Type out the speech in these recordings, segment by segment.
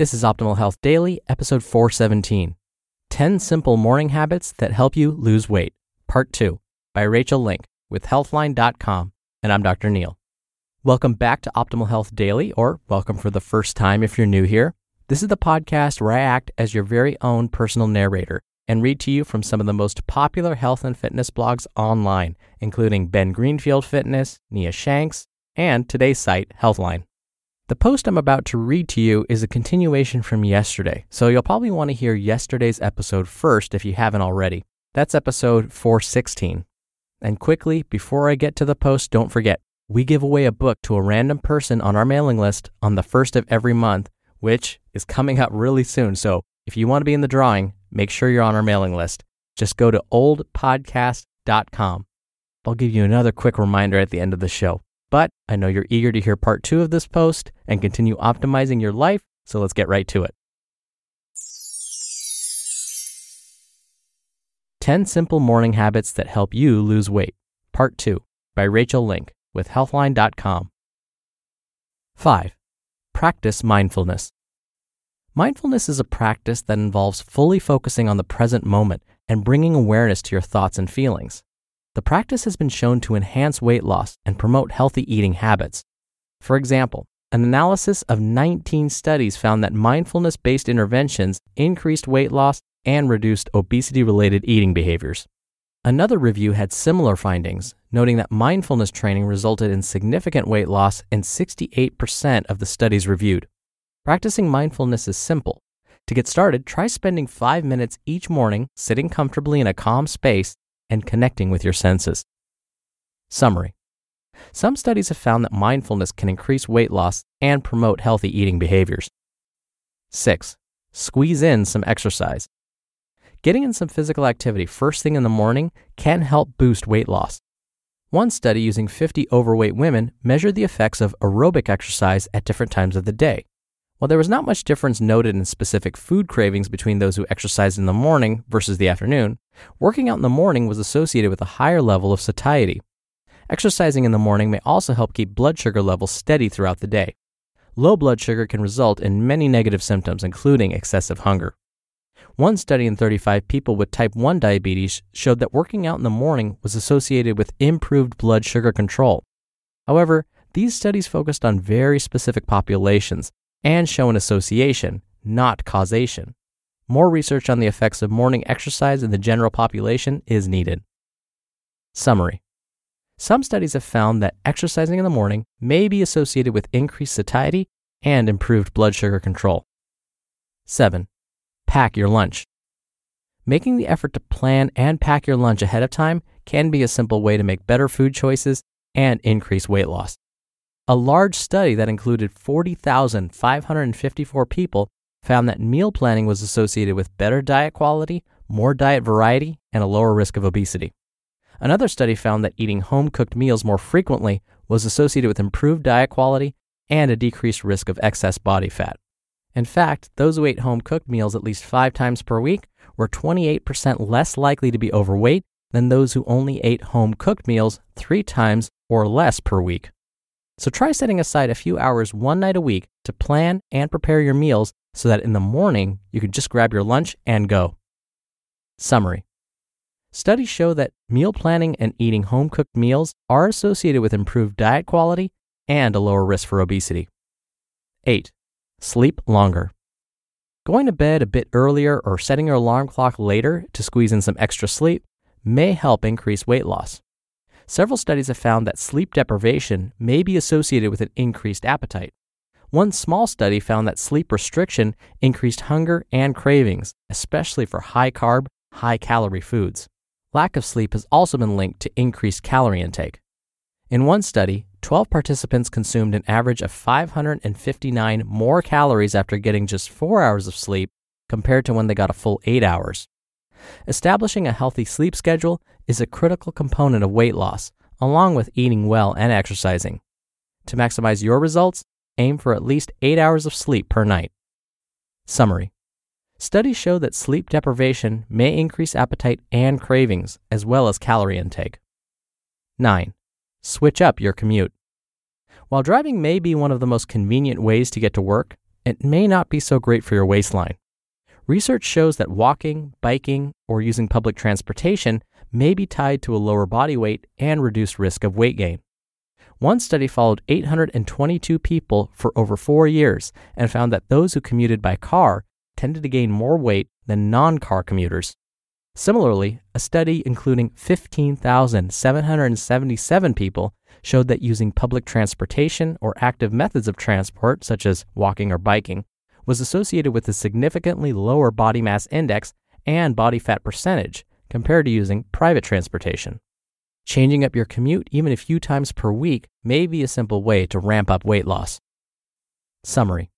This is Optimal Health Daily, episode 417 10 Simple Morning Habits That Help You Lose Weight, Part 2, by Rachael Link with Healthline.com. And I'm Dr. Neil. Welcome back to Optimal Health Daily, or welcome for the first time if you're new here. This is the podcast where I act as your very own personal narrator and read to you from some of the most popular health and fitness blogs online, including Ben Greenfield Fitness, Nia Shanks, and today's site, Healthline. The post I'm about to read to you is a continuation from yesterday, so you'll probably want to hear yesterday's episode first if you haven't already. That's episode 416. And quickly, before I get to the post, don't forget, we give away a book to a random person on our mailing list on the first of every month, which is coming up really soon. So if you want to be in the drawing, make sure you're on our mailing list. Just go to oldpodcast.com. I'll give you another quick reminder at the end of the show. But I know you're eager to hear part two of this post and continue optimizing your life, so let's get right to it. 10 Simple Morning Habits That Help You Lose Weight, Part 2, by Rachael Link with Healthline.com. 5. Practice mindfulness. Mindfulness is a practice that involves fully focusing on the present moment and bringing awareness to your thoughts and feelings. The practice has been shown to enhance weight loss and promote healthy eating habits. For example, an analysis of 19 studies found that mindfulness based interventions increased weight loss and reduced obesity related eating behaviors. Another review had similar findings, noting that mindfulness training resulted in significant weight loss in 68% of the studies reviewed. Practicing mindfulness is simple. To get started, try spending five minutes each morning sitting comfortably in a calm space and connecting with your senses. Summary Some studies have found that mindfulness can increase weight loss and promote healthy eating behaviors. 6. Squeeze in some exercise. Getting in some physical activity first thing in the morning can help boost weight loss. One study using 50 overweight women measured the effects of aerobic exercise at different times of the day. While there was not much difference noted in specific food cravings between those who exercised in the morning versus the afternoon, working out in the morning was associated with a higher level of satiety. Exercising in the morning may also help keep blood sugar levels steady throughout the day. Low blood sugar can result in many negative symptoms, including excessive hunger. One study in 35 people with type 1 diabetes showed that working out in the morning was associated with improved blood sugar control. However, these studies focused on very specific populations and show an association, not causation. More research on the effects of morning exercise in the general population is needed. Summary Some studies have found that exercising in the morning may be associated with increased satiety and improved blood sugar control. 7. Pack your lunch. Making the effort to plan and pack your lunch ahead of time can be a simple way to make better food choices and increase weight loss. A large study that included 40,554 people found that meal planning was associated with better diet quality, more diet variety, and a lower risk of obesity. Another study found that eating home cooked meals more frequently was associated with improved diet quality and a decreased risk of excess body fat. In fact, those who ate home cooked meals at least five times per week were 28% less likely to be overweight than those who only ate home cooked meals three times or less per week. So try setting aside a few hours one night a week to plan and prepare your meals so that in the morning you can just grab your lunch and go. Summary Studies show that meal planning and eating home cooked meals are associated with improved diet quality and a lower risk for obesity. 8. Sleep longer. Going to bed a bit earlier or setting your alarm clock later to squeeze in some extra sleep may help increase weight loss. Several studies have found that sleep deprivation may be associated with an increased appetite. One small study found that sleep restriction increased hunger and cravings, especially for high carb, high calorie foods. Lack of sleep has also been linked to increased calorie intake. In one study, 12 participants consumed an average of 559 more calories after getting just 4 hours of sleep compared to when they got a full 8 hours. Establishing a healthy sleep schedule is a critical component of weight loss, along with eating well and exercising. To maximize your results, aim for at least 8 hours of sleep per night. Summary Studies show that sleep deprivation may increase appetite and cravings, as well as calorie intake. 9. Switch up your commute. While driving may be one of the most convenient ways to get to work, it may not be so great for your waistline. Research shows that walking, biking, or using public transportation may be tied to a lower body weight and reduced risk of weight gain. One study followed 822 people for over four years and found that those who commuted by car tended to gain more weight than non car commuters. Similarly, a study including 15,777 people showed that using public transportation or active methods of transport, such as walking or biking, was associated with a significantly lower body mass index and body fat percentage compared to using private transportation. Changing up your commute even a few times per week may be a simple way to ramp up weight loss. Summary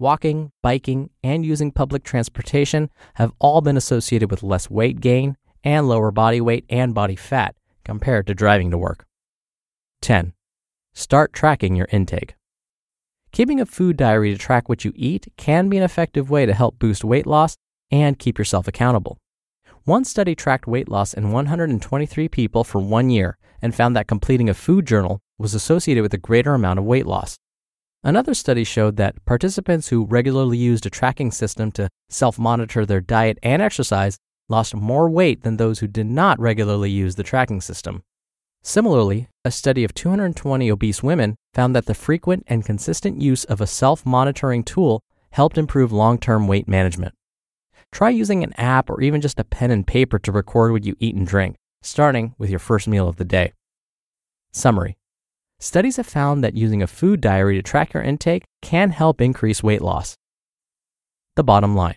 Walking, biking, and using public transportation have all been associated with less weight gain and lower body weight and body fat compared to driving to work. 10. Start tracking your intake. Keeping a food diary to track what you eat can be an effective way to help boost weight loss and keep yourself accountable. One study tracked weight loss in 123 people for one year and found that completing a food journal was associated with a greater amount of weight loss. Another study showed that participants who regularly used a tracking system to self monitor their diet and exercise lost more weight than those who did not regularly use the tracking system. Similarly, a study of 220 obese women found that the frequent and consistent use of a self monitoring tool helped improve long term weight management. Try using an app or even just a pen and paper to record what you eat and drink, starting with your first meal of the day. Summary Studies have found that using a food diary to track your intake can help increase weight loss. The bottom line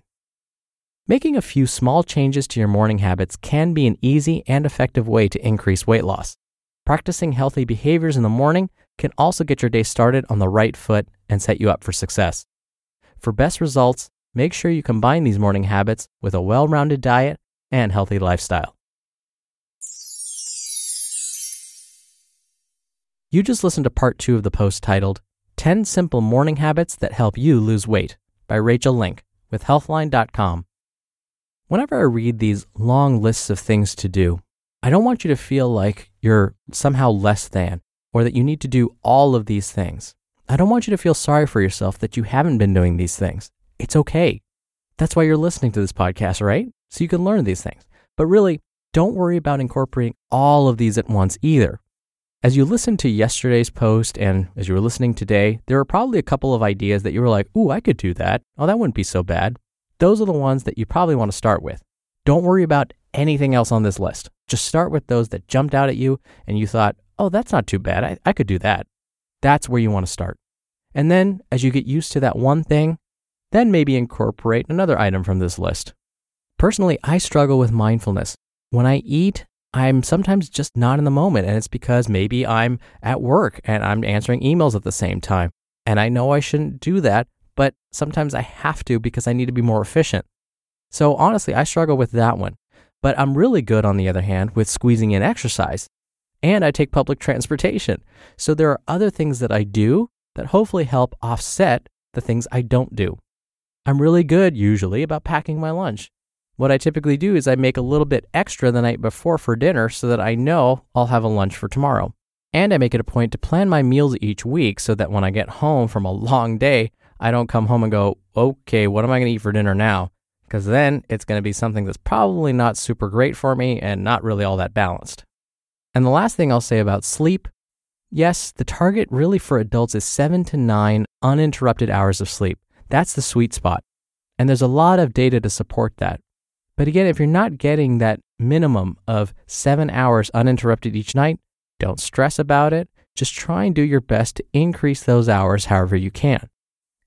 Making a few small changes to your morning habits can be an easy and effective way to increase weight loss. Practicing healthy behaviors in the morning can also get your day started on the right foot and set you up for success. For best results, make sure you combine these morning habits with a well rounded diet and healthy lifestyle. You just listened to part two of the post titled 10 Simple Morning Habits That Help You Lose Weight by Rachael Link with Healthline.com. Whenever I read these long lists of things to do, I don't want you to feel like you're somehow less than or that you need to do all of these things. I don't want you to feel sorry for yourself that you haven't been doing these things. It's okay. That's why you're listening to this podcast, right? So you can learn these things. But really, don't worry about incorporating all of these at once either. As you listened to yesterday's post and as you were listening today, there are probably a couple of ideas that you were like, ooh, I could do that. Oh, that wouldn't be so bad. Those are the ones that you probably want to start with. Don't worry about anything else on this list. Just start with those that jumped out at you and you thought, oh, that's not too bad. I, I could do that. That's where you want to start. And then as you get used to that one thing, then maybe incorporate another item from this list. Personally, I struggle with mindfulness. When I eat, I'm sometimes just not in the moment, and it's because maybe I'm at work and I'm answering emails at the same time. And I know I shouldn't do that, but sometimes I have to because I need to be more efficient. So honestly, I struggle with that one. But I'm really good, on the other hand, with squeezing in exercise. And I take public transportation. So there are other things that I do that hopefully help offset the things I don't do. I'm really good, usually, about packing my lunch. What I typically do is I make a little bit extra the night before for dinner so that I know I'll have a lunch for tomorrow. And I make it a point to plan my meals each week so that when I get home from a long day, I don't come home and go, okay, what am I going to eat for dinner now? Because then it's going to be something that's probably not super great for me and not really all that balanced. And the last thing I'll say about sleep yes, the target really for adults is seven to nine uninterrupted hours of sleep. That's the sweet spot. And there's a lot of data to support that. But again, if you're not getting that minimum of seven hours uninterrupted each night, don't stress about it. Just try and do your best to increase those hours however you can.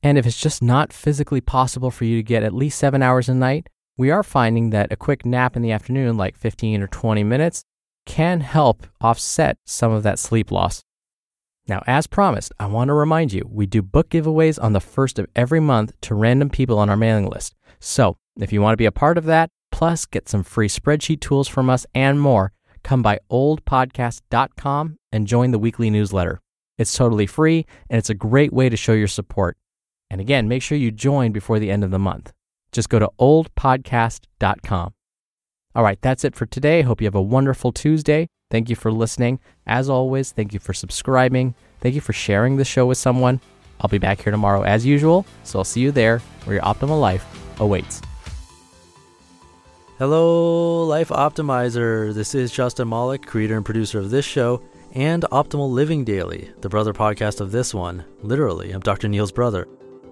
And if it's just not physically possible for you to get at least seven hours a night, we are finding that a quick nap in the afternoon, like 15 or 20 minutes, can help offset some of that sleep loss. Now, as promised, I want to remind you we do book giveaways on the first of every month to random people on our mailing list. So, if you want to be a part of that, plus get some free spreadsheet tools from us and more, come by oldpodcast.com and join the weekly newsletter. It's totally free and it's a great way to show your support. And again, make sure you join before the end of the month. Just go to oldpodcast.com. All right, that's it for today. Hope you have a wonderful Tuesday. Thank you for listening. As always, thank you for subscribing. Thank you for sharing the show with someone. I'll be back here tomorrow as usual, so I'll see you there where your optimal life awaits. Hello, Life Optimizer. This is Justin Malik, creator and producer of this show and Optimal Living Daily, the brother podcast of this one. Literally, I'm Dr. Neil's brother.